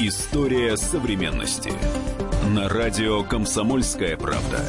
История современности. На радио «Комсомольская правда».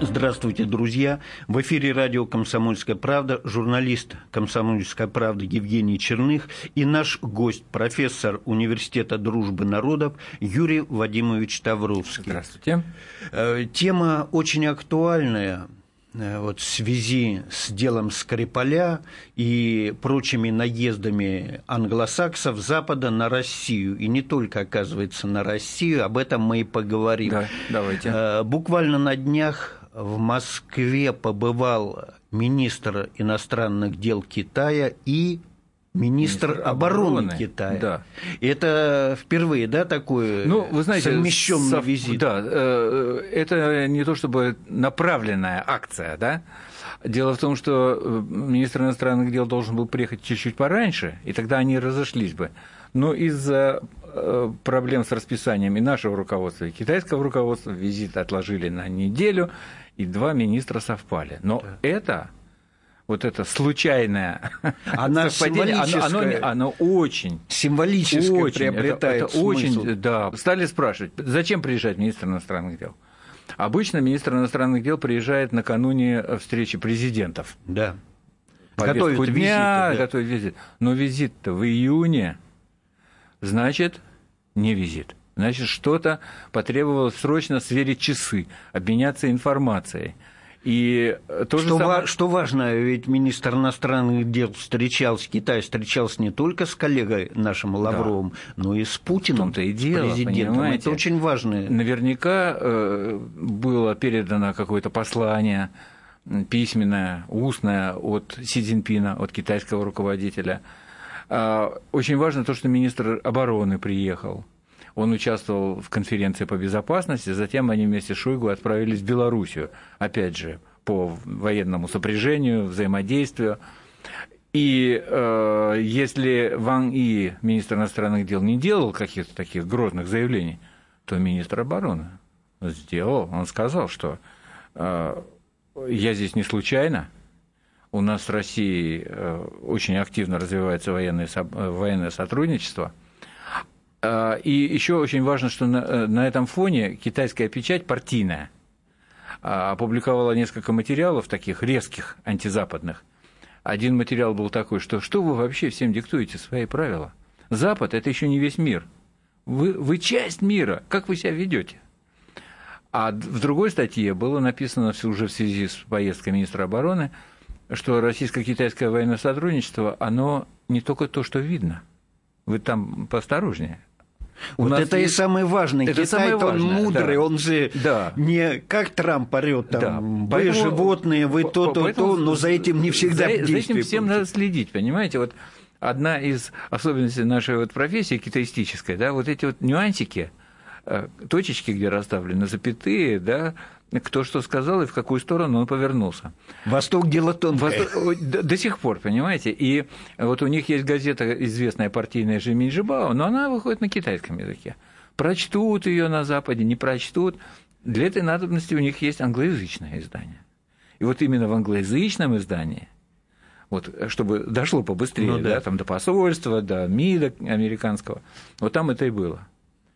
Здравствуйте, друзья! В эфире радио «Комсомольская правда» журналист «Комсомольской правды» Евгений Черных и наш гость, профессор Университета дружбы народов Юрий Вадимович Тавровский. Здравствуйте. Э, тема очень актуальная – вот, в связи с делом Скрипаля и прочими наездами англосаксов Запада на Россию. И не только, оказывается, на Россию, об этом мы и поговорим. Да, давайте. Э, буквально на днях в Москве побывал министр иностранных дел Китая и министр, министр обороны, обороны Китая. Да. Это впервые, да, такой ну, вы знаете, совмещенный сов... визит? Да, э, это не то чтобы направленная акция, да. Дело в том, что э, министр иностранных дел должен был приехать чуть-чуть пораньше, и тогда они разошлись бы. Но из-за э, проблем с расписанием и нашего руководства, и китайского руководства визит отложили на неделю, и два министра совпали. Но да. это вот это случайное она совпадение, оно, оно, оно очень символическое очень, приобретает это, это смысл. очень, да. Стали спрашивать, зачем приезжает министр иностранных дел? Обычно министр иностранных дел приезжает накануне встречи президентов. Да. Готовит дня, визиты, да. готовит визит. Но визит-то в июне, значит, не визит. Значит, что-то потребовалось срочно сверить часы, обменяться информацией. И то что, самое... ва- что важно, ведь министр иностранных дел встречался, Китай встречался не только с коллегой нашим Лавровым, да. но и с Путиным, -то и дело, президентом. Понимаете? Это очень важно. Наверняка э, было передано какое-то послание письменное, устное от Си Цзиньпина, от китайского руководителя. А, очень важно то, что министр обороны приехал он участвовал в конференции по безопасности, затем они вместе с Шойгу отправились в Белоруссию, опять же, по военному сопряжению, взаимодействию. И э, если Ван И, министр иностранных дел, не делал каких-то таких грозных заявлений, то министр обороны сделал. Он сказал, что э, я здесь не случайно, у нас в России э, очень активно развивается военное, военное сотрудничество – и еще очень важно, что на, э, этом фоне китайская печать партийная а, опубликовала несколько материалов таких резких антизападных. Один материал был такой, что что вы вообще всем диктуете свои правила? Запад – это еще не весь мир. Вы, вы часть мира. Как вы себя ведете? А в другой статье было написано уже в связи с поездкой министра обороны, что российско-китайское военное сотрудничество, оно не только то, что видно. Вы там поосторожнее. У вот это есть... и самое важное. Это Китай, самое важное, он мудрый, да. он же да. не как Трамп орет там, да. вы поэтому, животные, вы то, то, то, но за этим не всегда за, за этим всем надо следить, понимаете? Вот одна из особенностей нашей вот профессии китаистической, да, вот эти вот нюансики, э, точечки, где расставлены запятые, да, кто что сказал и в какую сторону он повернулся. Восток дело тонкое. Восток, до, до сих пор, понимаете? И вот у них есть газета известная партийная Жибао, но она выходит на китайском языке. Прочтут ее на Западе, не прочтут. Для этой надобности у них есть англоязычное издание. И вот именно в англоязычном издании вот, чтобы дошло побыстрее, ну, да. Да, там, до посольства, до МИДа американского. Вот там это и было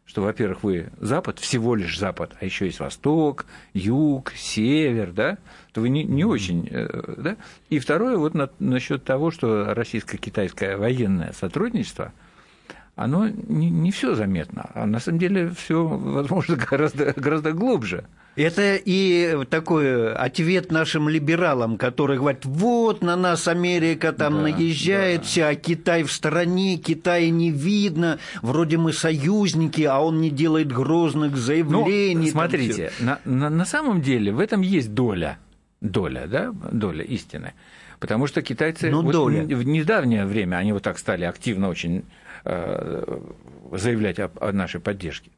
что, во-первых, вы Запад, всего лишь Запад, а еще есть Восток, Юг, Север, да, то вы не, не очень, э, да. И второе, вот на, насчет того, что российско-китайское военное сотрудничество, оно не, не все заметно, а на самом деле все, возможно, гораздо, гораздо глубже. Это и такой ответ нашим либералам, которые говорят, вот на нас Америка там да, наезжает, да. вся, а Китай в стороне, Китая не видно, вроде мы союзники, а он не делает грозных заявлений. Ну, смотрите, на, на, на самом деле в этом есть доля, доля, да, доля истины. Потому что китайцы ну, вот доля. в недавнее время, они вот так стали активно очень заявлять о, о нашей поддержке.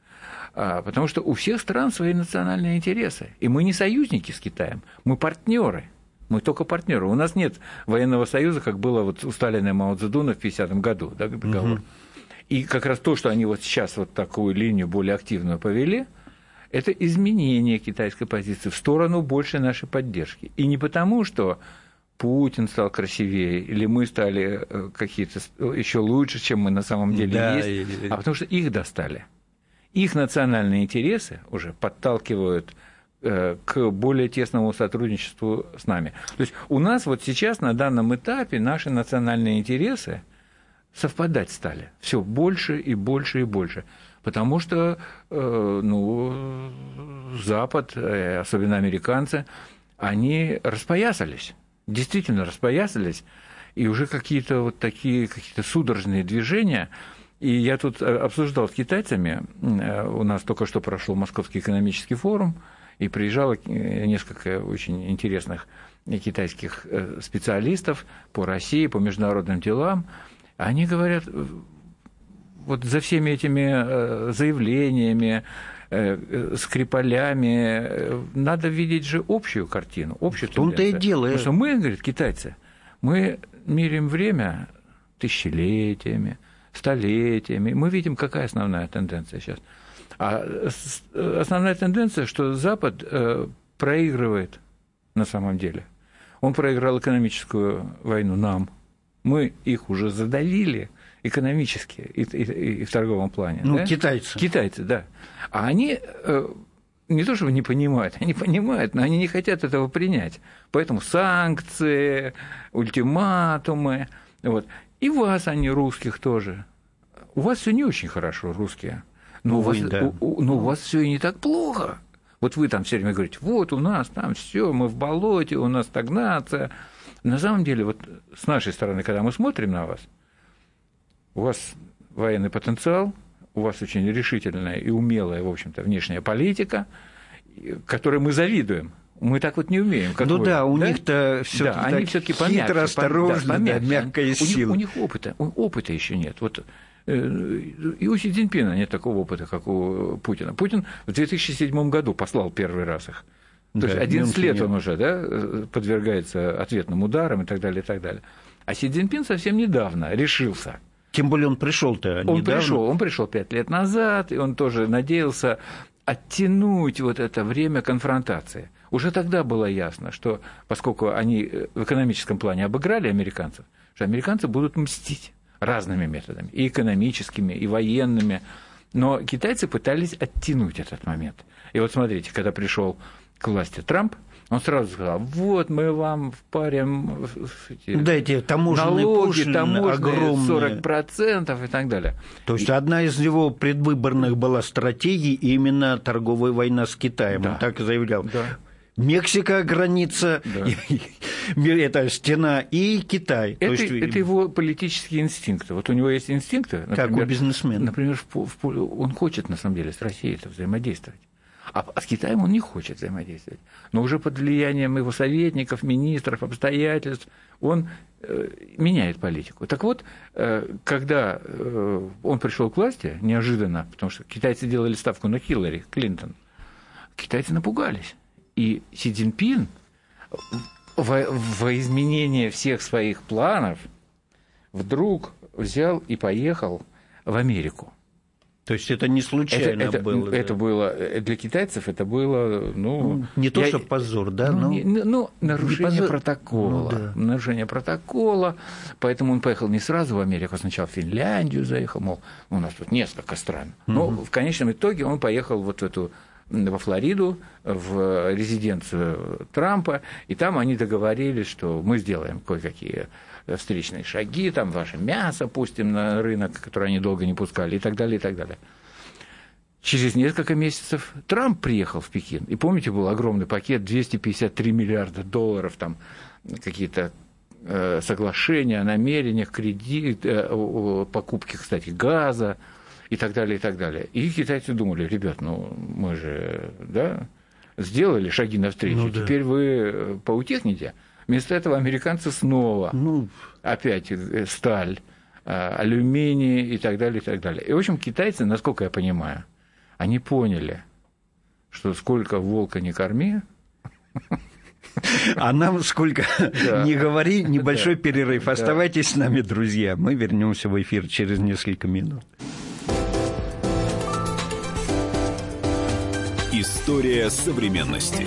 А, потому что у всех стран свои национальные интересы. И мы не союзники с Китаем, мы партнеры. Мы только партнеры. У нас нет военного союза, как было вот у Сталина и Мао Цзэдуна в 50-м году, да, договор. Угу. И как раз то, что они вот сейчас вот такую линию более активную повели, это изменение китайской позиции в сторону большей нашей поддержки. И не потому, что Путин стал красивее, или мы стали э, какие-то еще лучше, чем мы на самом деле да, есть, и... а потому что их достали. Их национальные интересы уже подталкивают э, к более тесному сотрудничеству с нами. То есть у нас вот сейчас на данном этапе наши национальные интересы совпадать стали все больше и больше и больше. Потому что э, ну, Запад, особенно американцы, они распоясались действительно распоясались, и уже какие-то вот такие какие-то судорожные движения. И я тут э, обсуждал с китайцами, э, у нас только что прошел Московский экономический форум, и приезжало э, несколько очень интересных китайских специалистов по России, по международным делам. Они говорят, вот за всеми этими заявлениями, скрипалями. Э, надо видеть же общую картину, общую В том-то и дело. Потому что мы, говорит, китайцы, мы меряем время тысячелетиями, столетиями. Мы видим, какая основная тенденция сейчас. А основная тенденция, что Запад э, проигрывает на самом деле. Он проиграл экономическую войну нам. Мы их уже задавили – экономически и, и, и в торговом плане. Ну, да? китайцы. Китайцы, да. А они э, не то чтобы не понимают, они понимают, но они не хотят этого принять. Поэтому санкции, ультиматумы. Вот. И вас они, русских, тоже. У вас все не очень хорошо, русские. Но, у, вас, да. у, но у вас все не так плохо. Вот вы там все время говорите, вот у нас там все, мы в болоте, у нас стагнация. На самом деле, вот с нашей стороны, когда мы смотрим на вас, у вас военный потенциал, у вас очень решительная и умелая, в общем-то, внешняя политика, которой мы завидуем. Мы так вот не умеем. Как ну вы, да, у да? них-то все да, они все-таки помягче, хитро, осторожно, да, помягче. Да, мягкая сила. У них, у них опыта, опыта еще нет. Вот э, и у Си Цзиньпина нет такого опыта, как у Путина. Путин в 2007 году послал первый раз их. То да, есть 11 лет нет. он уже да, подвергается ответным ударам и так далее, и так далее. А Си Цзиньпин совсем недавно решился тем более он пришел-то Он пришел, он пришел пять лет назад, и он тоже надеялся оттянуть вот это время конфронтации. Уже тогда было ясно, что поскольку они э, в экономическом плане обыграли американцев, что американцы будут мстить разными методами, и экономическими, и военными. Но китайцы пытались оттянуть этот момент. И вот смотрите, когда пришел к власти Трамп, он сразу сказал, вот мы вам впарим эти да, эти таможенные налоги, таможенные, 40% и так далее. То есть и... одна из его предвыборных была стратегий именно торговая война с Китаем. Да. Он так заявлял. Да. Мексика граница, да. это стена и Китай. Это, есть... это его политические инстинкты. Вот у него есть инстинкты. Например, как у бизнесмена. Например, он хочет на самом деле с Россией это взаимодействовать. А, а с Китаем он не хочет взаимодействовать. Но уже под влиянием его советников, министров, обстоятельств он э, меняет политику. Так вот, э, когда э, он пришел к власти, неожиданно, потому что китайцы делали ставку на Хиллари Клинтон, китайцы напугались. И Си Цзиньпин во, во изменение всех своих планов вдруг взял и поехал в Америку. То есть это не случайно это, было. Это да? было э, для китайцев это было, ну, ну не то, я, что позор, да, ну, но не, ну нарушение протокола, ну, да. нарушение протокола, поэтому он поехал не сразу в Америку, а сначала в Финляндию заехал, мол, у нас тут несколько стран. Но угу. в конечном итоге он поехал вот в эту во Флориду, в резиденцию Трампа, и там они договорились, что мы сделаем кое-какие встречные шаги, там ваше мясо пустим на рынок, который они долго не пускали, и так далее, и так далее. Через несколько месяцев Трамп приехал в Пекин. И помните, был огромный пакет, 253 миллиарда долларов, там какие-то э, соглашения о намерениях, кредит, э, о покупке, кстати, газа и так далее, и так далее. И китайцы думали, ребят, ну мы же, да, сделали шаги навстречу, ну, да. теперь вы э, поутихните. Вместо этого американцы снова ну... опять э, сталь, э, алюминий и так далее, и так далее. И, в общем, китайцы, насколько я понимаю, они поняли, что сколько волка не корми, а нам сколько да. не говори, небольшой да. перерыв. Оставайтесь да. с нами, друзья. Мы вернемся в эфир через несколько минут. История современности.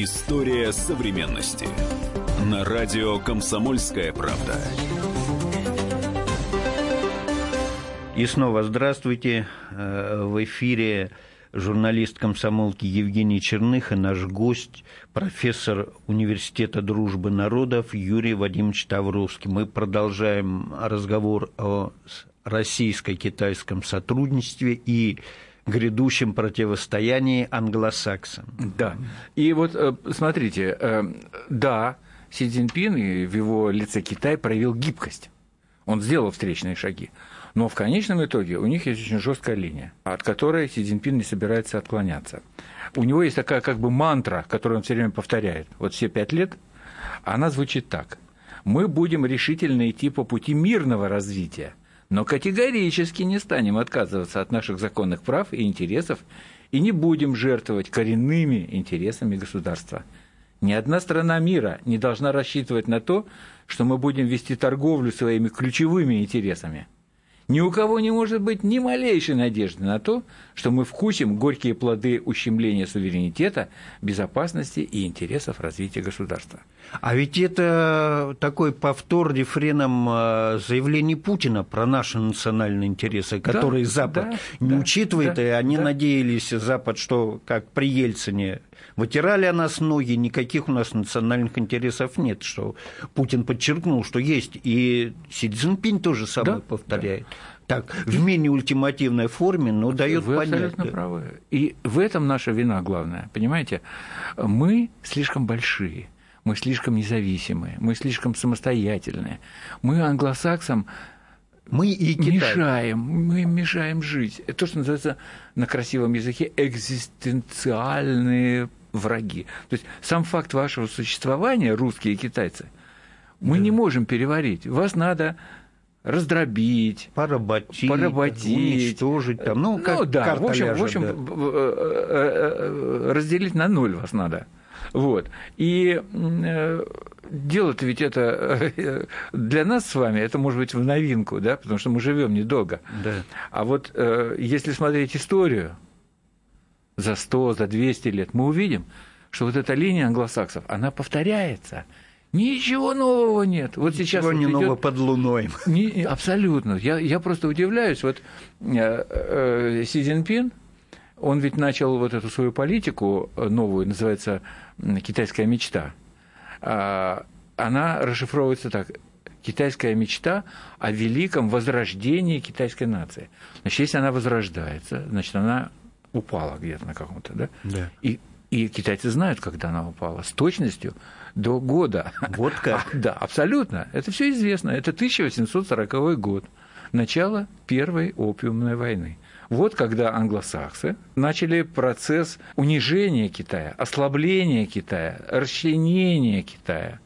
История современности. На радио «Комсомольская правда». И снова здравствуйте. Э, в эфире журналист комсомолки Евгений Черных и наш гость, профессор Университета дружбы народов Юрий Вадимович Тавровский. Мы продолжаем разговор о российско-китайском сотрудничестве и грядущем противостоянии англосаксам. Да. И вот э, смотрите, э, да, Си Цзиньпин и в его лице Китай проявил гибкость. Он сделал встречные шаги. Но в конечном итоге у них есть очень жесткая линия, от которой Си Цзиньпин не собирается отклоняться. У него есть такая как бы мантра, которую он все время повторяет. Вот все пять лет, она звучит так. Мы будем решительно идти по пути мирного развития – но категорически не станем отказываться от наших законных прав и интересов и не будем жертвовать коренными интересами государства. Ни одна страна мира не должна рассчитывать на то, что мы будем вести торговлю своими ключевыми интересами – ни у кого не может быть ни малейшей надежды на то, что мы вкусим горькие плоды ущемления суверенитета, безопасности и интересов развития государства. А ведь это такой повтор рефреном э, заявлений Путина про наши национальные интересы, которые да, Запад да, не да, учитывает, да, и они да. надеялись, Запад, что как при Ельцине Вытирали о нас ноги, никаких у нас национальных интересов нет, что Путин подчеркнул, что есть. И Си Цзиньпинь тоже самое да? повторяет. Да. Так, в менее ультимативной форме, но дает Вы понять. абсолютно да. правы. И в этом наша вина главная. Понимаете, мы слишком большие мы слишком независимые, мы слишком самостоятельные. Мы англосаксам мы и Китай. мешаем, мы мешаем жить. Это то, что называется на красивом языке экзистенциальные враги. То есть сам факт вашего существования, русские и китайцы, мы да. не можем переварить. Вас надо раздробить, поработить, поработить уничтожить, там, ну, как ну да, в общем, ляжет, в общем да. Э, э, разделить на ноль вас надо. Вот. И э, дело-то ведь это для нас с вами, это может быть в новинку, да, потому что мы живем недолго. Да. А вот если смотреть историю, за 100, за 200 лет, мы увидим, что вот эта линия англосаксов, она повторяется. Ничего нового нет. Вот Ничего сейчас не вот нового под луной. Не, абсолютно. Я, я просто удивляюсь. Вот э, э, Си Цзиньпин, он ведь начал вот эту свою политику новую, называется «Китайская мечта». А, она расшифровывается так китайская мечта о великом возрождении китайской нации. Значит, если она возрождается, значит, она упала где-то на каком-то, да? Да. И, и китайцы знают, когда она упала, с точностью до года. Вот как? А, да, абсолютно. Это все известно. Это 1840 год, начало Первой опиумной войны. Вот когда англосаксы начали процесс унижения Китая, ослабления Китая, расчленения Китая.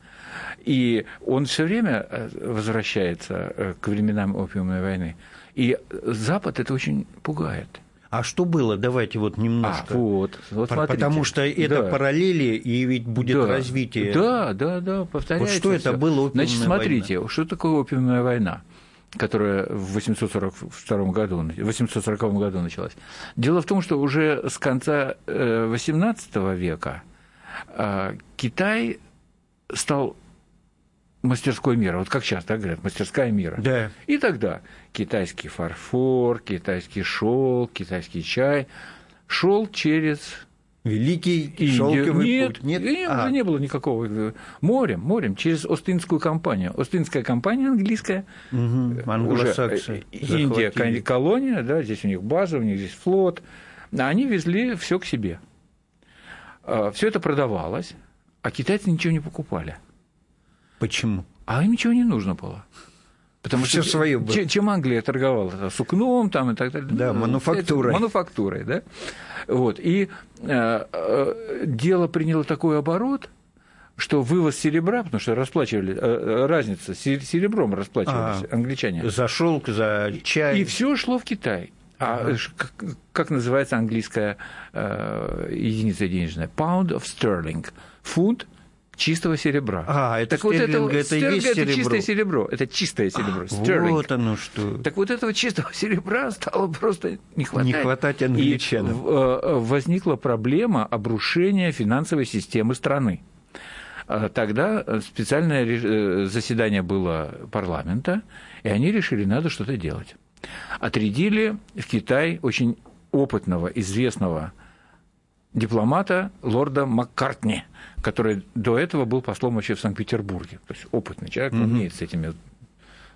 И он все время э, возвращается э, к временам опиумной войны. И Запад это очень пугает. А что было? Давайте вот немножко. А, вот, вот Потому что это да. параллели, и ведь будет да. развитие. Да, да, да, повторяется. Вот что это было опиумная Значит, смотрите, война? что такое опиумная война? которая в 842 году, 840 году началась. Дело в том, что уже с конца XVIII э, века э, Китай стал мастерской мира. Вот как часто говорят, мастерская мира. Да. И тогда китайский фарфор, китайский шел, китайский чай шел через Великий Индию. шелковый нет, путь. Нет, нет а. уже не было никакого. Морем, морем, через Остинскую компанию. Остинская компания английская. Угу. Англосаксы. Индия колония, да, здесь у них база, у них здесь флот. Они везли все к себе. А, все это продавалось, а китайцы ничего не покупали. Почему? А им ничего не нужно было. Потому Всё что своё было. чем, чем Англия торговала? Сукном там и так далее. Да, Ну, мануфактурой. это- Мануфактурой, да. Вот. И э, э, дело приняло такой оборот, что вывоз серебра, потому что расплачивали, э, разница, се- серебром расплачивались А. англичане. За шелк, за чай. И все шло в Китай. А ш- как, как называется английская э, единица денежная? Pound of sterling. Фунт чистого серебра. А, это так вот это, стерлинг, это и стерлинг есть это серебро. чистое серебро. Это чистое серебро. стерлинг. Вот оно что. Так вот этого чистого серебра стало просто не хватать. Не хватать И англичанам. в- э, возникла проблема обрушения финансовой системы страны. А Тогда специальное э, заседание было парламента, и они решили, надо что-то делать. Отрядили в Китай очень опытного, известного дипломата лорда Маккартни, который до этого был послом вообще в Санкт-Петербурге. То есть опытный человек, он умеет с этими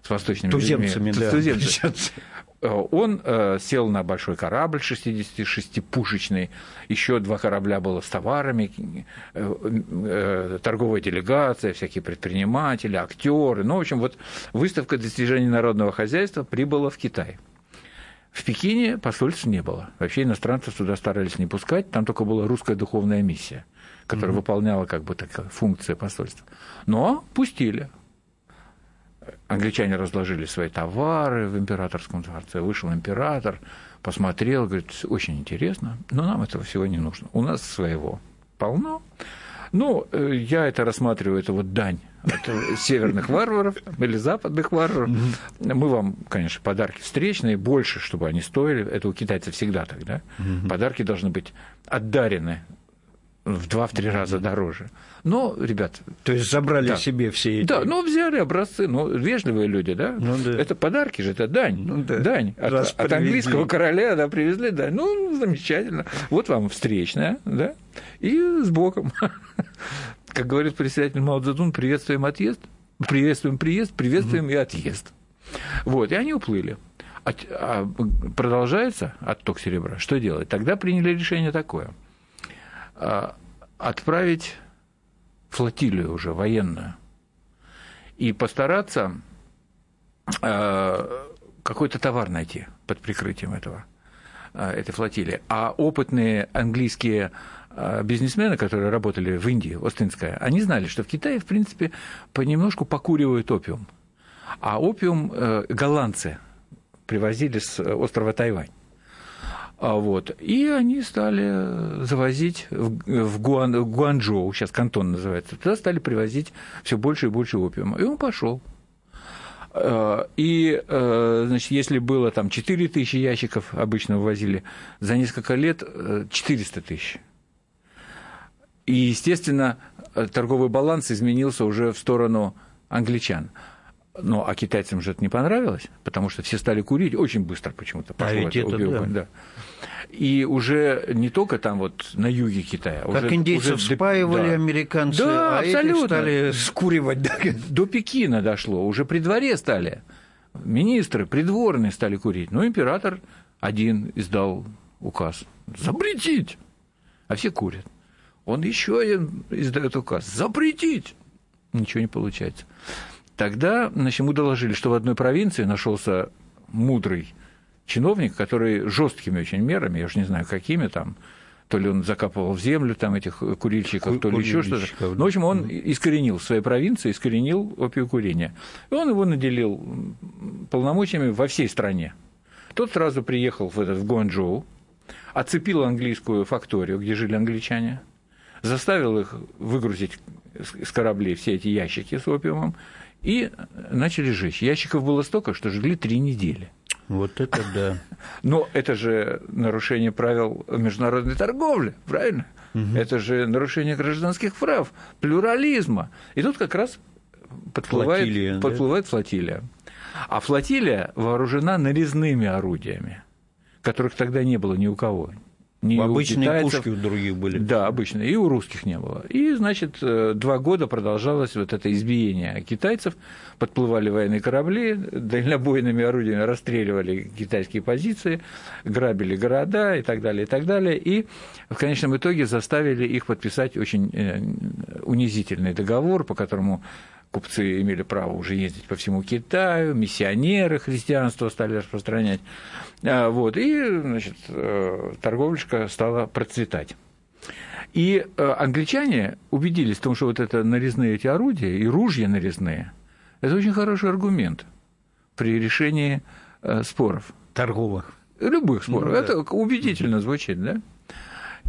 с восточными Туземцами, людьми, да. туземцами. Э, Он э, сел на большой корабль 66-пушечный, еще два корабля было с товарами, э, э, торговая делегация, всякие предприниматели, актеры. Ну, в общем, вот выставка достижений народного хозяйства прибыла в Китай. В Пекине посольств не было. Вообще иностранцев туда старались не пускать, там только была русская духовная миссия, которая выполняла как бы такая функция посольства. Но пустили. Англичане разложили свои товары в императорском дворце. Вышел император, посмотрел, говорит, очень интересно, но нам этого всего не нужно. У нас своего полно. Ну, э, я это рассматриваю, это вот дань от северных варваров или западных варваров. Мы вам, конечно, подарки встречные, больше, чтобы они стоили. Это у китайцев всегда так, да? Подарки должны быть отдарены в два-три раза дороже. Но, ребят, То есть забрали Да. себе все эти... да, ну взяли образцы, ну вежливые люди, да? Ну да. Это подарки же, это дань. Ну да. Дань. От, Раз от привезли. английского короля, да, привезли дань. Ну, замечательно. Вот вам встречная, да, и с боком. Как говорит председатель Мао приветствуем отъезд, приветствуем приезд, приветствуем и отъезд. Вот, и они уплыли. От- а продолжается отток серебра. Что делать? Тогда приняли решение такое. А, Отправить флотилию уже военную и постараться э, какой-то товар найти под прикрытием этого, э, этой флотилии. А опытные английские бизнесмены, которые работали в Индии, Остинская, они знали, что в Китае, в принципе, понемножку покуривают опиум. А опиум э, голландцы привозили с острова Тайвань. А Вот. И они стали завозить в, в Гуан, Гуанчжоу, сейчас Кантон называется, туда стали привозить все больше и больше опиума. И он пошел. И, э, значит, если было там 4 тысячи ящиков обычно вывозили, за несколько лет э, 400 тысяч. И, естественно, э, торговый баланс изменился уже в сторону англичан. Ну, а китайцам же это не понравилось, потому что все стали курить очень быстро почему-то. А ведь это убивание, да. да. И уже не только там вот на юге Китая. Как уже, индейцев уже спаивали да. американцы, Да, а абсолютно. стали скуривать. да. До Пекина дошло, уже при дворе стали. Министры, придворные стали курить. Ну, император один издал указ. Запретить! А все курят. Он еще один издает указ. Запретить! Ничего не получается. Тогда значит, ему доложили, что в одной провинции нашелся мудрый чиновник, который жесткими очень мерами, я уж не знаю, какими там, то ли он закапывал в землю там этих курильщиков, Ку- то ли еще что-то. да. Ну, в общем, он искоренил в своей провинции, искоренил опиокурение. И он его наделил полномочиями во всей стране. Тот сразу приехал в, этот, в Гуанчжоу, оцепил английскую факторию, где жили англичане, заставил их выгрузить с кораблей все эти ящики с опиумом и начали жечь. Ящиков было столько, что жгли три недели. Вот это да. Но это же нарушение правил международной торговли, правильно? Это же нарушение гражданских прав, плюрализма. И тут как раз подплывает Флотилия, да? подплывает флотилия. А флотилия вооружена нарезными орудиями, которых тогда не было ни у кого. Ни у Обычные китайцев, пушки у других были. да, обычно. И у русских не было. И, значит, э, два года продолжалось вот это избиение китайцев. Подплывали военные корабли, дальнобойными орудиями расстреливали китайские позиции, грабили города и так далее, и так далее. И в конечном итоге заставили их подписать очень э, унизительный договор, по которому купцы имели право уже ездить по всему Китаю, миссионеры христианство стали распространять. А, вот, и, значит, э, торговля стала процветать. И э, англичане убедились в том, что вот это нарезные эти орудия и ружья нарезные, это очень хороший аргумент при решении э, споров. Торговых. Любых споров. Ну, да. Это убедительно звучит, да?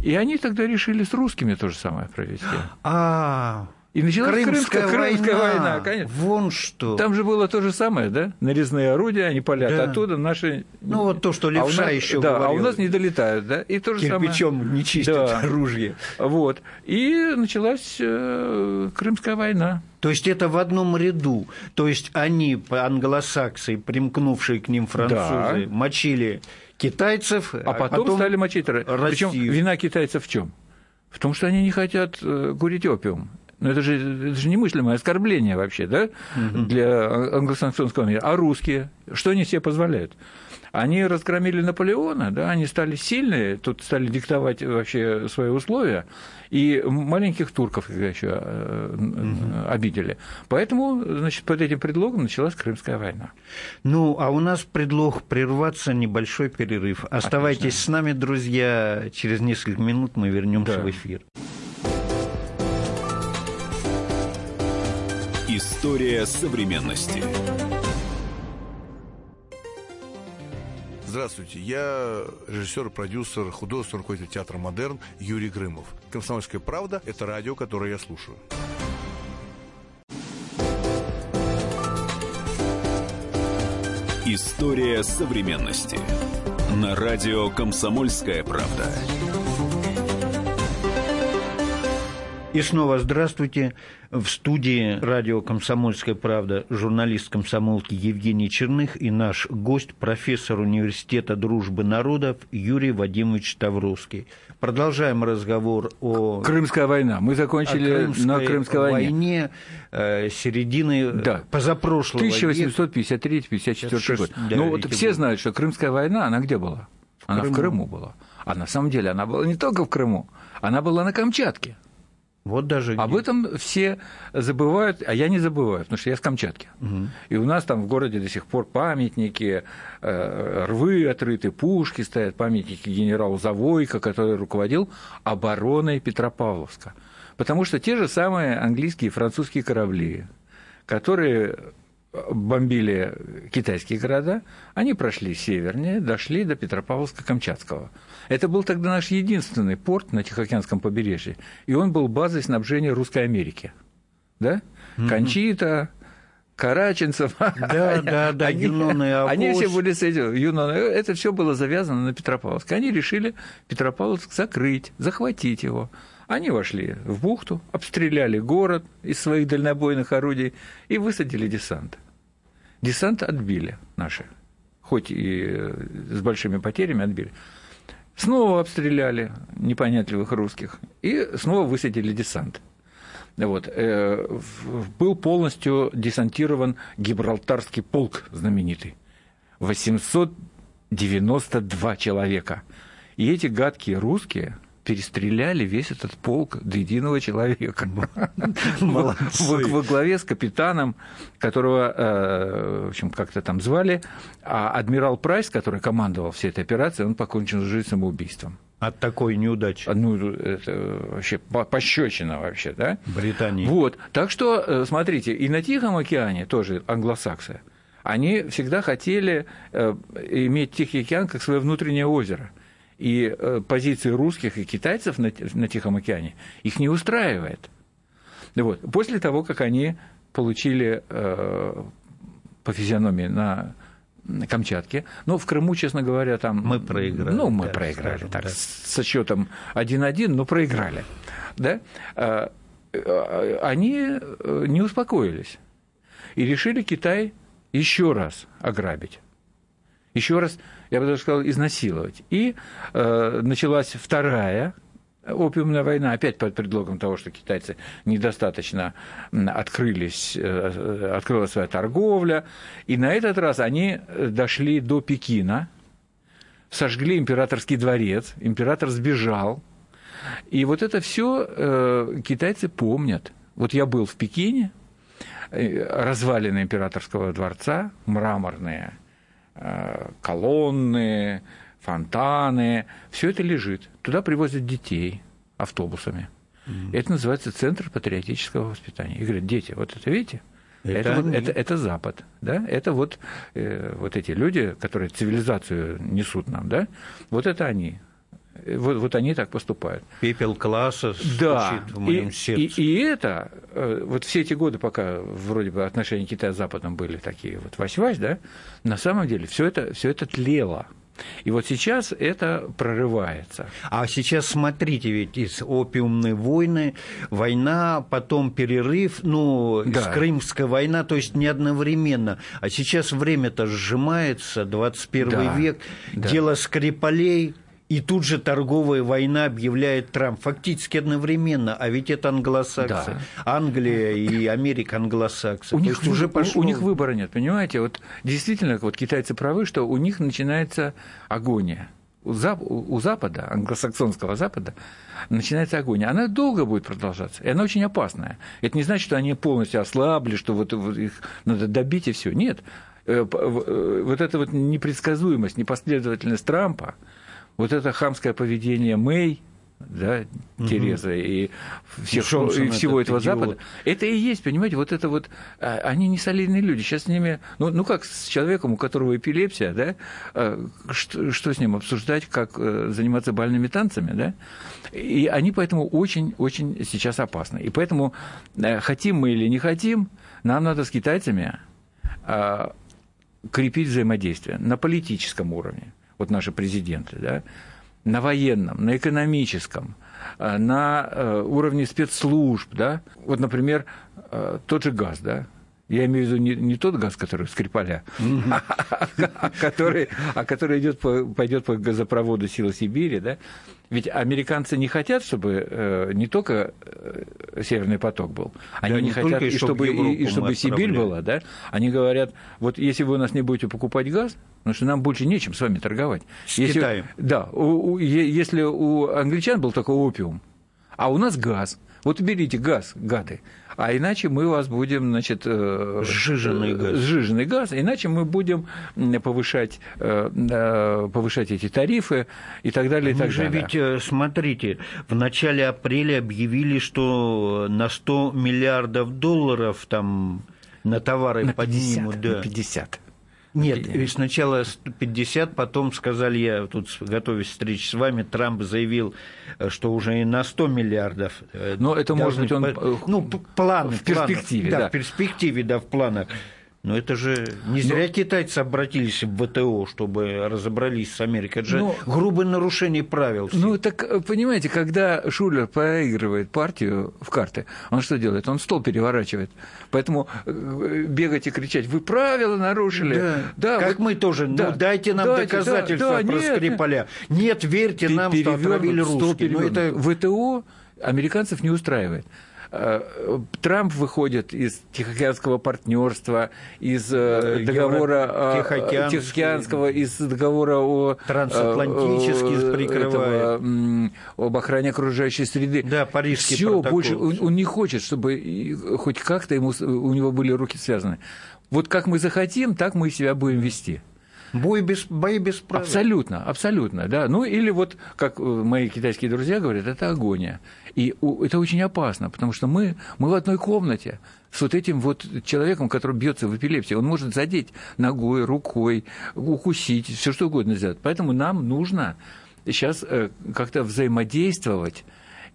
И они тогда решили с русскими то же самое провести. А, и началась Крымская, Крымская, Крымская война. война, конечно. Вон что. Там же было то же самое, да? Нарезные орудия, они палят да. оттуда, наши... Ну, вот то, что левша а нас, еще Да, говорил. а у нас не долетают, да? И то же Кирпичом самое... не чистят да. оружие. Вот. И началась э, Крымская война. То есть это в одном ряду. То есть они, англосаксы, примкнувшие к ним французы, да. мочили китайцев, а потом, потом стали мочить Причем вина китайцев в чем? В том, что они не хотят э, курить опиум. Но это же, это же немыслимое оскорбление вообще, да, угу. для англосаксонского мира. А русские, что они себе позволяют? Они разгромили Наполеона, да, они стали сильные, тут стали диктовать вообще свои условия, и маленьких турков еще угу. обидели. Поэтому, значит, под этим предлогом началась Крымская война. Ну, а у нас предлог прерваться, небольшой перерыв. Оставайтесь Отлично. с нами, друзья. Через несколько минут мы вернемся да. в эфир. История современности. Здравствуйте, я режиссер, продюсер, художественный руководитель театра «Модерн» Юрий Грымов. «Комсомольская правда» — это радио, которое я слушаю. История современности. На радио «Комсомольская правда». И снова здравствуйте. В студии радио «Комсомольская правда» журналист комсомолки Евгений Черных и наш гость, профессор Университета дружбы народов Юрий Вадимович Тавровский. Продолжаем разговор о... Крымская война. Мы закончили Крымской на Крымской войне. войне э, середины да. позапрошлого 1853-54 год. Да, ну вот все знают, что Крымская война, она где была? В она Крыму. в Крыму была. А на самом деле она была не только в Крыму, она была на Камчатке. Вот даже Об этом все забывают, а я не забываю, потому что я с Камчатки. Угу. И у нас там в городе до сих пор памятники, э, рвы отрыты, пушки стоят, памятники генералу Завойко, который руководил обороной Петропавловска. Потому что те же самые английские и французские корабли, которые бомбили китайские города, они прошли севернее, дошли до Петропавловска-Камчатского. Это был тогда наш единственный порт на Тихоокеанском побережье, и он был базой снабжения Русской Америки. Да? Mm-hmm. Кончита, Караченцев. Да, да, да, они, Юнон и Авось. Они все были с этим, Юнон, это все было завязано на Петропавловск. Они решили Петропавловск закрыть, захватить его. Они вошли в бухту, обстреляли город из своих дальнобойных орудий и высадили десант. Десант отбили наши, хоть и э, с большими потерями отбили. Снова обстреляли непонятливых русских и снова высадили десант. Вот. Э, был полностью десантирован Гибралтарский полк знаменитый. 892 человека. И эти гадкие русские – перестреляли весь этот полк до единого человека. Во главе с капитаном, которого, э, в общем, как-то там звали, а адмирал Прайс, который командовал всей этой операцией, он покончил жизнь самоубийством. От такой неудачи. Ну, это вообще пощечина вообще, да? Британии. Вот. Так что, э, смотрите, и на Тихом океане тоже англосаксы, они всегда хотели э, иметь Тихий океан как свое внутреннее озеро – и э, позиции русских и китайцев на, на Тихом океане их не устраивает. Вот. После того, как они получили э, по физиономии на Камчатке. Ну, в Крыму, честно говоря, там... Мы проиграли. Ну, мы да, проиграли, скажем, так, да. со счетом 1-1, но проиграли. Да? А, а, они э, не успокоились и решили Китай еще раз ограбить. Еще раз я бы даже сказал, изнасиловать. И э, началась вторая опиумная война, опять под предлогом того, что китайцы недостаточно открылись, э, открылась своя торговля, и на этот раз они дошли до Пекина, сожгли императорский дворец, император сбежал, и вот это все э, китайцы помнят. Вот я был в Пекине, развалины императорского дворца, мраморные колонны, фонтаны, все это лежит. Туда привозят детей автобусами. Mm-hmm. Это называется Центр патриотического воспитания. И говорят, дети, вот это видите? Это, это, вот, это, это Запад, да? Это вот, э, вот эти люди, которые цивилизацию несут нам, да? Вот это они. Вот, вот они так поступают. Пепел класса да. в моем и, сердце. И, и это, э, вот все эти годы, пока вроде бы отношения Китая с Западом были такие вот вась-вась, да, на самом деле все это, все это тлело. И вот сейчас это прорывается. А сейчас смотрите, ведь из опиумной войны, война, потом перерыв, ну, да. Крымская война, то есть не одновременно. А сейчас время-то сжимается, 21 да. век, да. дело Скрипалей, и тут же торговая война объявляет Трамп. Фактически одновременно. А ведь это англосаксы. Да. Англия и Америка англосаксы. У них, уже пошло... у них выбора нет, понимаете? Вот действительно, вот китайцы правы, что у них начинается агония. У, Зап... у Запада, англосаксонского Запада, начинается агония. Она долго будет продолжаться, и она очень опасная. Это не значит, что они полностью ослабли, что вот, вот их надо добить и все. Нет. Э, э, вот эта вот непредсказуемость, непоследовательность Трампа, вот это хамское поведение Мэй, да, угу. Тереза и, всех, и, и всего этого идиот. Запада. Это и есть, понимаете, вот это вот, а, они не солидные люди. Сейчас с ними, ну, ну как с человеком, у которого эпилепсия, да, а, что, что с ним обсуждать, как э, заниматься бальными танцами, да? И они поэтому очень-очень сейчас опасны. И поэтому, э, хотим мы или не хотим, нам надо с китайцами а, крепить взаимодействие на политическом уровне вот наши президенты, да, на военном, на экономическом, э, на э, уровне спецслужб, да, вот, например, э, тот же газ, да, я имею в виду не, не тот газ, который Скрипаля, а который, а идет по, пойдет по газопроводу Силы Сибири, да? Ведь американцы не хотят, чтобы э, не только э, Северный поток был, они не, хотят, и чтобы, и, и чтобы Сибирь была, да? Они говорят, вот если вы у нас не будете покупать газ, потому что нам больше нечем с вами торговать. С если, Китаем. Да, у, у, если у англичан был такой опиум, а у нас газ. Вот берите газ, гады а иначе мы вас будем, значит... Э, сжиженный газ. Сжиженный газ, иначе мы будем повышать, э, повышать эти тарифы и так далее, и так же далее. ведь, э, смотрите, в начале апреля объявили, что на 100 миллиардов долларов там на товары на 50, поднимут. Да. На 50. Нет, сначала 50, потом сказали, я тут готовясь встреч с вами, Трамп заявил, э, что уже и на 100 миллиардов. Э, Но это может быть он... Ну, планы. В перспективе, планы, да. в перспективе, да, в планах. Но это же не зря Но... китайцы обратились в ВТО, чтобы разобрались с Америкой. Это же Но... грубое нарушение правил. Всех. Ну, так, э, понимаете, когда Шулер проигрывает партию в карты, он что делает? Он стол переворачивает. Поэтому э, бегать и кричать, вы правила нарушили. Да, да как вот... мы тоже. Ну, да, ну, дайте нам дайте, доказательства да, да, про нет, Скрипаля. Нет, верьте нам, что отравили русские. Но это... ВТО американцев не устраивает. Э, Трамп выходит из Тихоокеанского партнерства, из э, договора Тихоокеанского, Тихоокеанского, из договора о трансатлантический прикрывает. Этого, об охране окружающей среды. Да, Парижский Все протокол. больше он, он не хочет, чтобы хоть как-то ему у него были руки связаны. Вот как мы захотим, так мы себя будем вести. Бой без, бои без правил. Абсолютно, абсолютно, да. Ну, или вот, как э, мои китайские друзья говорят, это агония. И это очень опасно, потому что мы, мы в одной комнате с вот этим вот человеком, который бьется в эпилепсии. Он может задеть ногой, рукой, укусить, все что угодно сделать. Поэтому нам нужно сейчас э, как-то взаимодействовать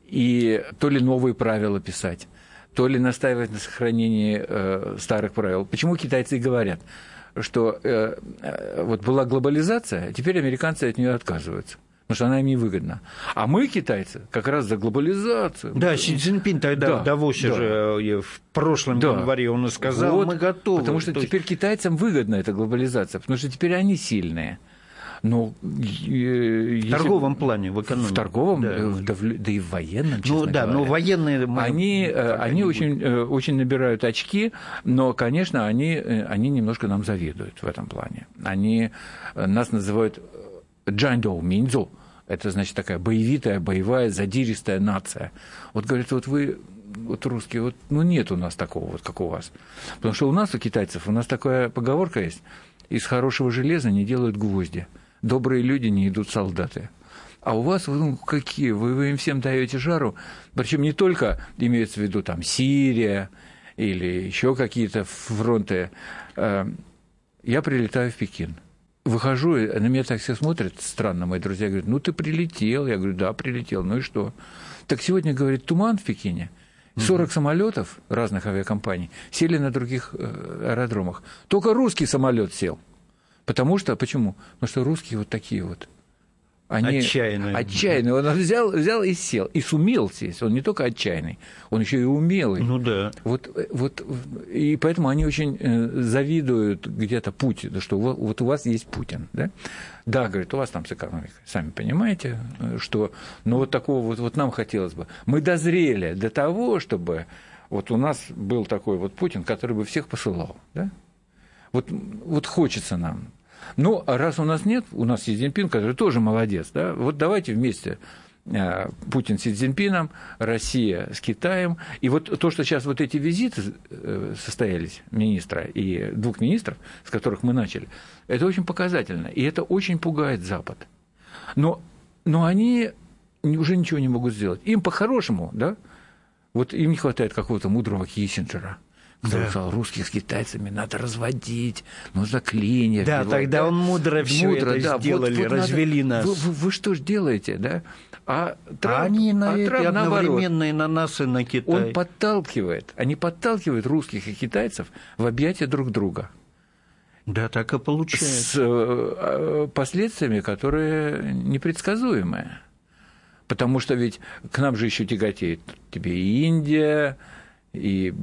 и то ли новые правила писать, то ли настаивать на сохранении э, старых правил. Почему китайцы говорят – что э, э, вот была глобализация, теперь американцы от нее отказываются потому что она им невыгодна. А мы, китайцы, как раз за глобализацию. Да, Си Цзиньпин тогда да, в Давосе да. же э, в прошлом да. январе он и сказал, вот, мы готовы. Потому что теперь есть... китайцам выгодна эта глобализация, потому что теперь они сильные. Ну, в торговом плане, в экономике. В торговом, да, э, да, да и в военном, Ну да, говоря. но военные... Они, э, они очень, э, очень набирают очки, но, конечно, они, они немножко нам завидуют в этом плане. Они нас называют Джандоу Минзу, Это значит такая боевитая, боевая, задиристая нация. Вот говорит, вот вы вот русские, вот, ну нет у нас такого, вот как у вас. Потому что у нас, у китайцев, у нас такая поговорка есть, из хорошего железа не делают гвозди, добрые люди не идут солдаты. А у вас, ну, какие? Вы, вы им всем даете жару. Причем не только имеется в виду там Сирия или еще какие-то фронты. Э, я прилетаю в Пекин. Выхожу, на меня так все смотрят странно, мои друзья говорят, ну ты прилетел. Я говорю, да, прилетел, ну и что? Так сегодня, говорит, туман в Пекине. 40 самолетов разных авиакомпаний сели на других э, аэродромах. Только русский самолет сел. Потому что, почему? Потому что русские вот такие вот. Они отчаянные. Отчаянные. Он взял, взял и сел. И сумел сесть. Он не только отчаянный, он еще и умелый. Ну да. Вот, вот, и поэтому они очень э, завидуют где-то Путину, что вот у вас есть Путин. Да, да говорит, у вас там с экономикой, сами понимаете, что... Ну вот такого вот, вот нам хотелось бы. Мы дозрели до того, чтобы вот у нас был такой вот Путин, который бы всех посылал. Да? Вот, вот хочется нам. Ну, а раз у нас нет, у нас Си Цзиньпин, который тоже молодец, да, вот давайте вместе э, Путин с Си Цзиньпином, Россия с Китаем. И вот то, что сейчас вот эти визиты э, состоялись министра и двух министров, с которых мы начали, это очень показательно. И это очень пугает Запад. Но, но они уже ничего не могут сделать. Им по-хорошему, да, вот им не хватает какого-то мудрого Киссинджера – который да. русских с китайцами надо разводить, нужно клинья. Да, вбивать. тогда он мудро все мудро, это да, сделали, вот, вот развели надо... нас. Вы, вы, вы что ж делаете, да? А, Трамп, а они на а это Трамп, одновременно наоборот, и на нас, и на Китай. Он подталкивает, они подталкивают русских и китайцев в объятия друг друга. Да, так и получается. С э, последствиями, которые непредсказуемые. Потому что ведь к нам же еще тяготеет тебе и Индия, и,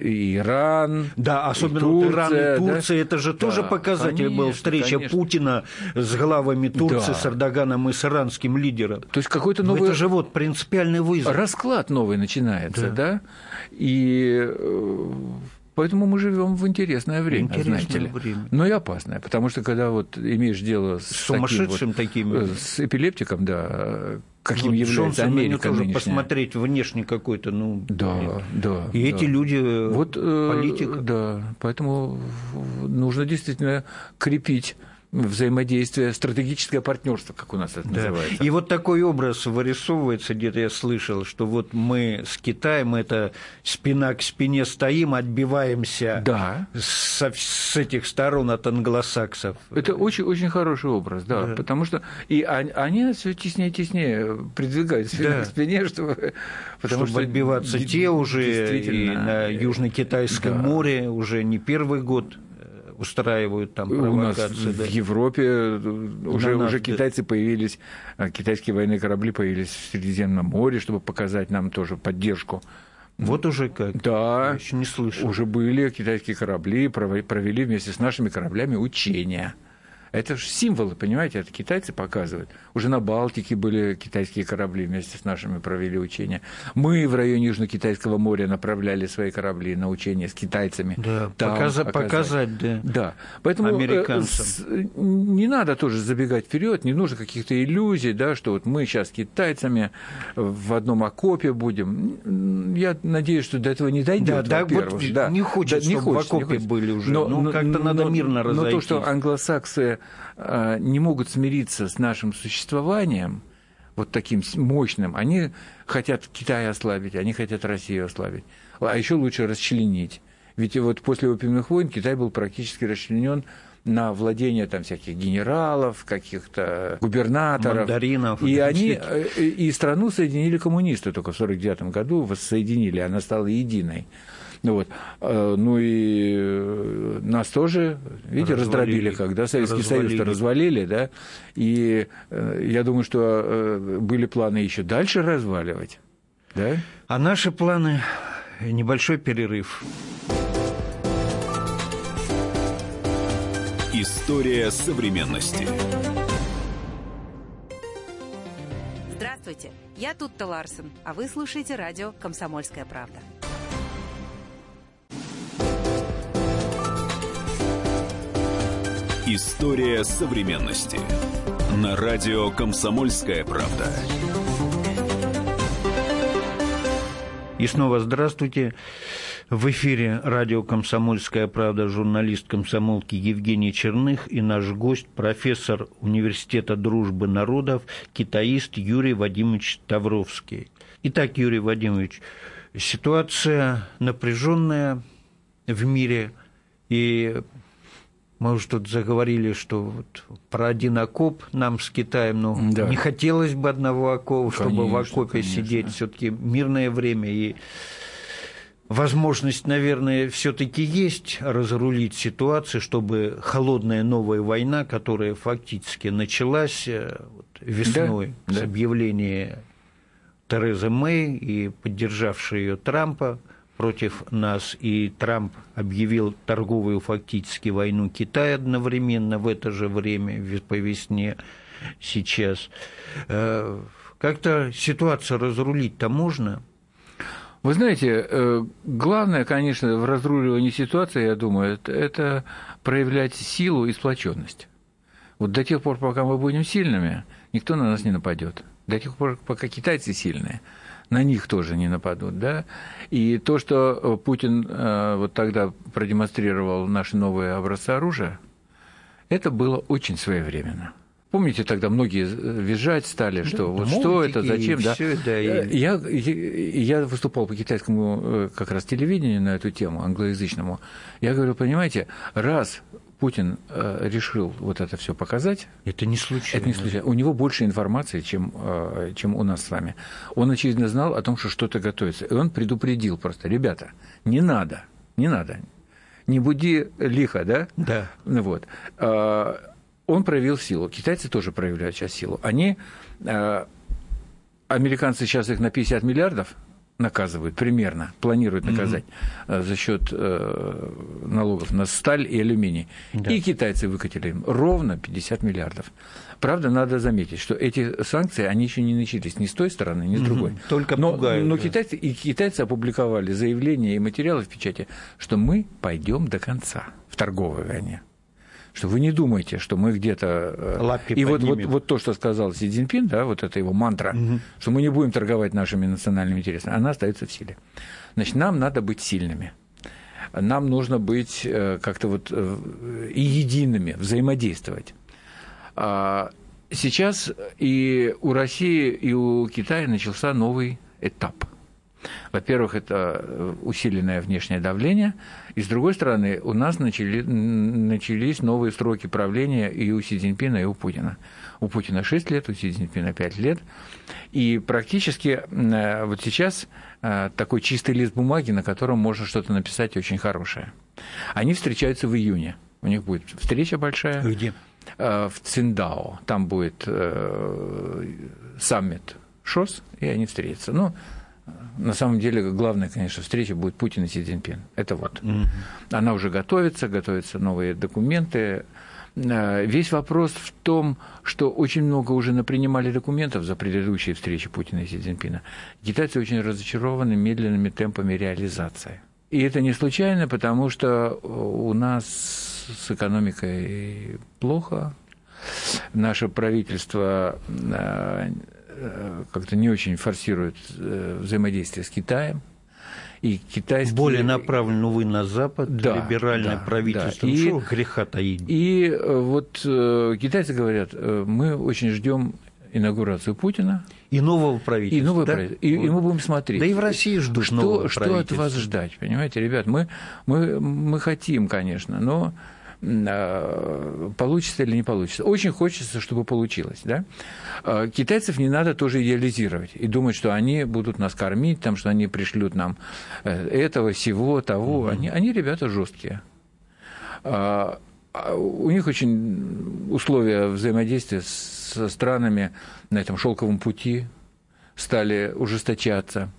и Иран, да, особенно и Турция, Иран и Турция, да? это же да, тоже показатель конечно, был встреча конечно. Путина с главами Турции, да. с Эрдоганом и с иранским лидером. То есть какой-то новый... Это же вот принципиальный вызов. Расклад новый начинается, да? да? И э, Поэтому мы живем в интересное время, интересное знаете ли. Время. Но и опасное, потому что когда вот имеешь дело с, с сумасшедшим вот, таким, э, с эпилептиком, да, каким вот является Джонсон, Америка тоже нынешняя. посмотреть внешне какой-то, ну... Да, да. И да. эти люди, э, вот, политика. Э, да, поэтому нужно действительно крепить взаимодействие, стратегическое партнерство, как у нас это да. называется. И вот такой образ вырисовывается, где-то я слышал, что вот мы с Китаем, это спина к спине стоим, отбиваемся да. с, с этих сторон от англосаксов. Это очень, очень хороший образ, да, да. потому что и они, они все теснее и теснее придвигают спину да. к спине, чтобы, потому чтобы что отбиваться те уже и на Южно-Китайском да. море уже не первый год устраивают там провокации. У нас да. в Европе э, уже, нас, уже китайцы появились, а, китайские военные корабли появились в Средиземном море, чтобы показать нам тоже поддержку. Вот уже как. Да. Я еще не слышал. Уже были китайские корабли, провели вместе с нашими кораблями учения. Это же символы, понимаете, это китайцы показывают. Уже на Балтике были китайские корабли, вместе с нашими провели учения. Мы в районе Южно-Китайского моря направляли свои корабли на учения с китайцами. Да, Там показать, показать, да. Да, поэтому э, американцам. не надо тоже забегать вперед, не нужно каких-то иллюзий, да, что вот мы сейчас с китайцами в одном окопе будем. Я надеюсь, что до этого не дойдет. Да, да, вот да. не хочется, да, не чтобы хочется, в окопе были уже. Но, ну, как-то надо мирно разойтись. Но то, что англосаксы не могут смириться с нашим существованием, вот таким мощным, они хотят Китай ослабить, они хотят Россию ослабить, а еще лучше расчленить. Ведь вот после опиумных войн Китай был практически расчленен на владение там всяких генералов, каких-то губернаторов. Мандаринов. И они э, и страну соединили коммунисты только в 1949 году, воссоединили, она стала единой. Ну, вот. А, ну и э, нас тоже, видите, раздробили, когда Советский Союз-то развалили, да, и э, я думаю, что э, были планы еще дальше разваливать, да? А наши планы – небольшой перерыв. История современности. Здравствуйте, я Тутта Ларсен, а вы слушаете радио «Комсомольская правда». История современности. На радио «Комсомольская правда». И снова здравствуйте. В эфире радио «Комсомольская правда» журналист комсомолки Евгений Черных и наш гость, профессор Университета дружбы народов, китаист Юрий Вадимович Тавровский. Итак, Юрий Вадимович, ситуация напряженная в мире, и мы уже тут заговорили, что вот про один окоп нам с Китаем, ну, да. не хотелось бы одного окопа, чтобы конечно, в окопе конечно. сидеть, все-таки мирное время и возможность, наверное, все-таки есть разрулить ситуацию, чтобы холодная новая война, которая фактически началась э, вот, весной да, с да. объявления Терезы Мэй и поддержавшей ее Трампа, против нас, и Трамп объявил торговую фактически войну Китая одновременно в это же время, по весне сейчас. Э, как-то ситуацию разрулить-то можно? Вы знаете, э, главное, конечно, в разруливании ситуации, я думаю, это, проявлять силу и сплоченность. Вот до тех пор, пока мы будем сильными, никто на нас не нападет. До тех пор, пока китайцы сильные – на них тоже не нападут, да. И то, что э, Путин э, вот тогда продемонстрировал наши новые образцы оружия, это было очень своевременно. Помните, тогда многие э, визжать стали, что да, вот что это, зачем, да? Всё, да и... я, я выступал по китайскому как раз телевидению на эту тему, англоязычному. Я говорю, понимаете, раз Путин э, решил вот это все показать. Это не случайно. Это не случайно. У него больше информации, чем, э, чем у нас с вами. Он, очевидно, знал о том, что что-то готовится. И он предупредил просто, ребята, не надо, не надо. Не буди лихо, да? Да. Ну вот. Э, он проявил силу. Китайцы тоже проявляют сейчас силу. Они, американцы сейчас их на 50 миллиардов наказывают примерно, планируют наказать mm-hmm. за счет э, налогов на сталь и алюминий. Да. И китайцы выкатили им ровно 50 миллиардов. Правда, надо заметить, что эти санкции, они еще не начались ни с той стороны, ни с другой. Mm-hmm. Только но, пугают. Но китайцы, и китайцы опубликовали заявления и материалы в печати, что мы пойдем до конца в торговой войне что вы не думаете, что мы где-то... Э, Лапки И вот, вот, вот то, что сказал Си Цзиньпин, да, вот это его мантра, угу. что мы не будем торговать нашими национальными интересами, она остается в силе. Значит, нам надо быть сильными. Нам нужно быть э, как-то вот э, и едиными, взаимодействовать. А сейчас и у России, и у Китая начался новый этап – во-первых, это э, усиленное внешнее давление, и с другой стороны, у нас начали, начались новые сроки правления и у Си Цзиньпина, и у Путина. У Путина 6 лет, у Си Цзиньпина 5 лет. И практически э, вот сейчас э, такой чистый лист бумаги, на котором можно что-то написать очень хорошее. Они встречаются в июне. У них будет встреча большая. Где? В Циндао. Там будет саммит ШОС, и они встретятся. Ну, на самом деле главная, конечно, встреча будет Путин и Си Цзиньпин. Это вот. Mm-hmm. Она уже готовится, готовятся новые документы. Э, весь вопрос в том, что очень много уже напринимали документов за предыдущие встречи Путина и Си Цзиньпина. Китайцы очень разочарованы медленными темпами реализации. И это не случайно, потому что у нас с экономикой плохо. Наше правительство э, Э, как-то не очень форсирует э, взаимодействие с Китаем. И китайские... Более направлен, увы, на Запад, да, либеральное да, правительство. Да. И, греха таить. И э, вот китайцы говорят, мы очень ждем инаугурацию Путина. И нового правительства. И, нового да? правительства. И, вот. и мы будем смотреть. Да и в России ждут что, нового Что от вас ждать, понимаете, ребят? Мы, мы, мы хотим, конечно, но получится или не получится. Очень хочется, чтобы получилось. Да? А, китайцев не надо тоже идеализировать и думать, что они будут нас кормить, там, что они пришлют нам э, этого, всего, того. Mm-hmm. Они, они ребята жесткие. А, у них очень условия взаимодействия со странами на этом шелковом пути стали ужесточаться.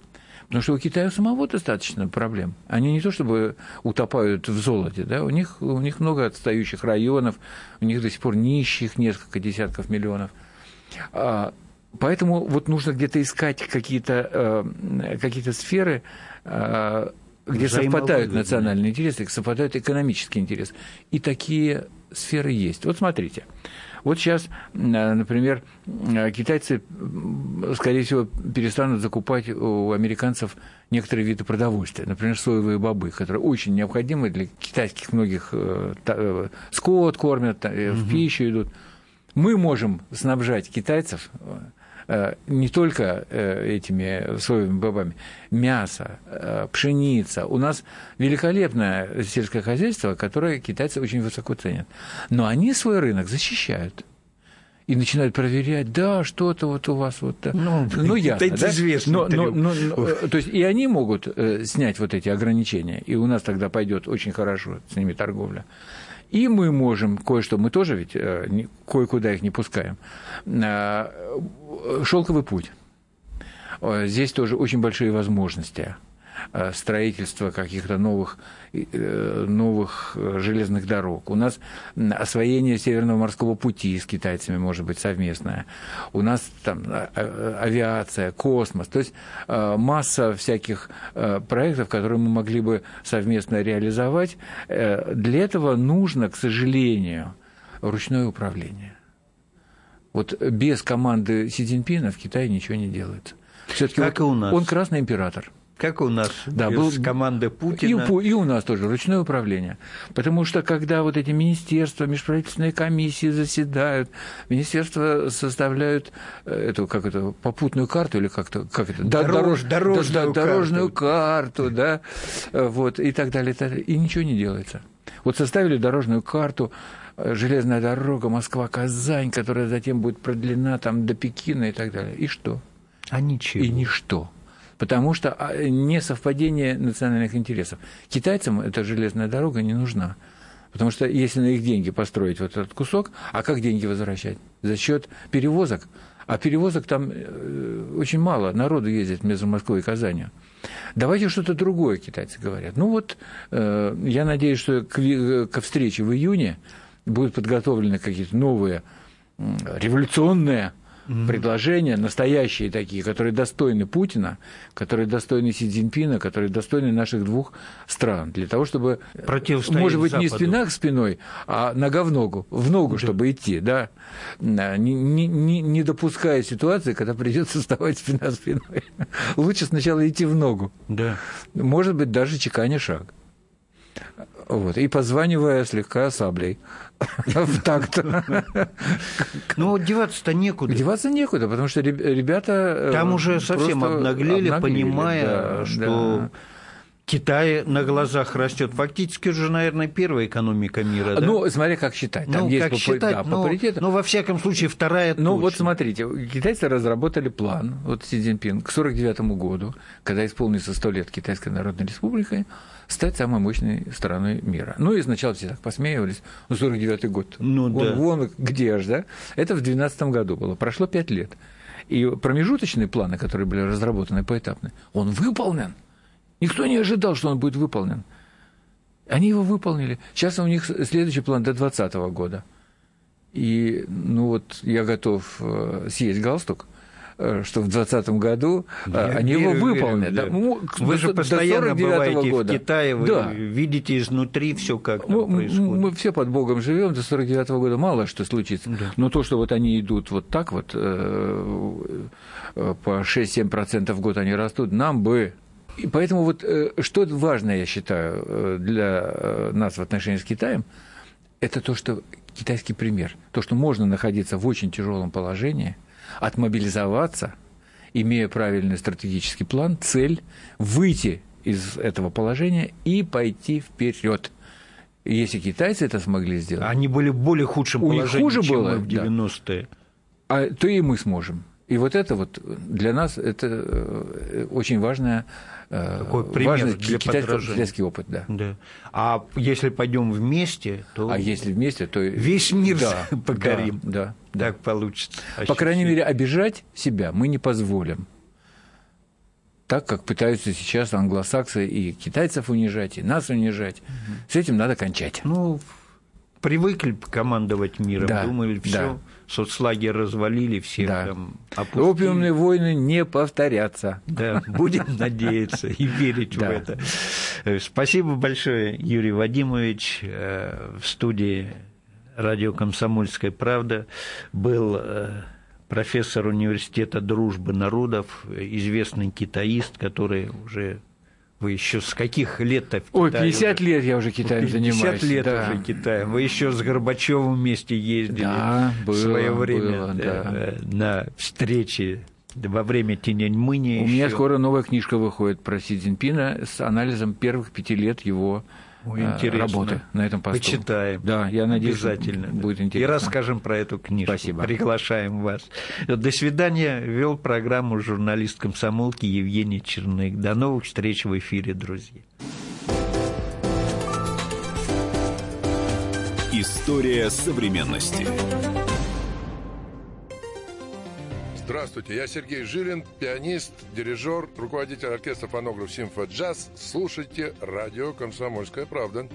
Потому что у Китая самого достаточно проблем. Они не то чтобы утопают в золоте, да, у них, у них много отстающих районов, у них до сих пор нищих несколько десятков миллионов. А, поэтому вот нужно где-то искать какие-то э, какие сферы, э, где совпадают национальные интересы, совпадают экономические интересы. И такие сферы есть. Вот смотрите. Вот сейчас, например, китайцы, скорее всего, перестанут закупать у американцев некоторые виды продовольствия, например, соевые бобы, которые очень необходимы для китайских многих э, э, скот кормят, в пищу идут. Мы можем снабжать китайцев Э, не только э, этими соевыми бобами, мясо, э, пшеница. У нас великолепное сельское хозяйство, которое китайцы очень высоко ценят. Но они свой рынок защищают и начинают проверять, да, что-то вот у вас вот... Ну, ну ясно, это да? известно. Но, но, но, но, то есть и они могут снять вот эти ограничения, и у нас тогда пойдет очень хорошо с ними торговля. И мы можем кое-что, мы тоже ведь э, кое-куда их не пускаем. Э, Шелковый путь. Э, здесь тоже очень большие возможности. Э, строительства каких-то новых, э, новых э, железных дорог. У нас освоение Северного морского пути с китайцами может быть совместное. У нас там авиация, космос. То есть масса всяких проектов, которые мы могли бы совместно реализовать. Для этого нужно, к сожалению, ручное управление. Вот без команды Си Цзиньпина в Китае ничего не делается. Все-таки вот и у нас. он красный император. Как у нас, да, был команды Путина. И, и у нас тоже ручное управление. Потому что когда вот эти министерства, межправительственные комиссии заседают, министерства составляют э, эту, как это, попутную карту или как-то, как это, Дорож, дорожную, да, дорожную карту, да, вот, и так далее, и так далее. И ничего не делается. Вот составили дорожную карту, э, железная дорога Москва-Казань, которая затем будет продлена там до Пекина и так далее. И что? А ничего. И ничто потому что а, не совпадение национальных интересов. Китайцам эта железная дорога не нужна. Потому что если на их деньги построить вот этот кусок, а как деньги возвращать? За счет перевозок. А перевозок там э, очень мало. Народу ездит между Москвой и Казанью. Давайте что-то другое, китайцы говорят. Ну вот, э, я надеюсь, что к, к встрече в июне будут подготовлены какие-то новые революционные mm-hmm. предложения, настоящие такие, которые достойны Путина, которые достойны Си Цзиньпина, которые достойны наших двух стран, для того, чтобы, может быть, Западу. не спина к спиной, а нога в ногу, в ногу, да. чтобы идти, да, не, не, не допуская ситуации, когда придется вставать спина спиной. Лучше сначала идти в ногу. Да. Может быть, даже чеканя шаг. Вот, и позванивая слегка саблей в такт. Ну, деваться-то некуда. Деваться некуда, потому что ребята... Э, Там уже совсем обнаглели, понимая, что... Китай на глазах растет. Фактически уже, наверное, первая экономика мира. Да? Ну, смотри, как считать. Там ну, есть как по, считать, да, но, по паритету. Но, во всяком случае, вторая Ну, вот смотрите, китайцы разработали план, вот Си Цзиньпин, к 49 году, когда исполнится 100 лет Китайской Народной Республикой, стать самой мощной страной мира. Ну, и сначала все так посмеивались. Ну, 49-й год. Ну, вон, да. вон где же, да? Это в 2012 году было. Прошло 5 лет. И промежуточные планы, которые были разработаны поэтапно, он выполнен. Никто не ожидал, что он будет выполнен. Они его выполнили. Сейчас у них следующий план до 2020 года. И, ну вот, я готов э, съесть галстук, Э, что в 2020 году э, я они верю, его выполнят. Верю, да. Ну, вы же постоянно бываете года. в Китае, вы да. видите изнутри все как мы, происходит. Мы все под Богом живем, до 49 -го года мало что случится. Да. Но то, что вот они идут вот так вот, по 6-7% в год они растут, нам бы и поэтому вот что важно, я считаю, для нас в отношении с Китаем, это то, что китайский пример, то, что можно находиться в очень тяжелом положении – отмобилизоваться, имея правильный стратегический план, цель, выйти из этого положения и пойти вперед. Если китайцы это смогли сделать... Они были в более худшем положении, хуже чем было, мы в 90-е. Да. А, то и мы сможем. И вот это вот для нас это э, очень важная Э, Такой пример важный для китайский опыт, да. да. А если пойдем вместе, то... А если вместе, то... Весь мир да, покорим. Да, да. Так получится. По крайней мере, обижать себя мы не позволим. Так, как пытаются сейчас англосаксы и китайцев унижать, и нас унижать. Угу. С этим надо кончать. Ну, привыкли командовать миром, да, думали, все, да. соцлагерь развалили, всех да. там опустили. Опиумные войны не повторятся. Да, будем надеяться и верить в это. Спасибо большое, Юрий Вадимович. Э, в студии радио «Комсомольская правда» был э, профессор университета дружбы народов, известный китаист, который уже вы еще с каких лет-то Ой, 50 уже? лет я уже Китаем 50 занимаюсь. 50 лет да. уже Китаем. Вы еще с Горбачевым вместе ездили да, было, в свое время было, да, да. на встречи во время Тяньаньмыни. У еще. меня скоро новая книжка выходит про Си Цзиньпина с анализом первых пяти лет его Ой, э, интересно. работы на этом посту. Почитаем. Да, я надеюсь, Обязательно. будет интересно. И расскажем про эту книжку. Спасибо. Приглашаем вас. До свидания. Вел программу журналист комсомолки Евгений Черных. До новых встреч в эфире, друзья. История современности. Здравствуйте, я Сергей Жилин, пианист, дирижер, руководитель оркестра фонограф «Симфа Джаз». Слушайте радио «Комсомольская правда».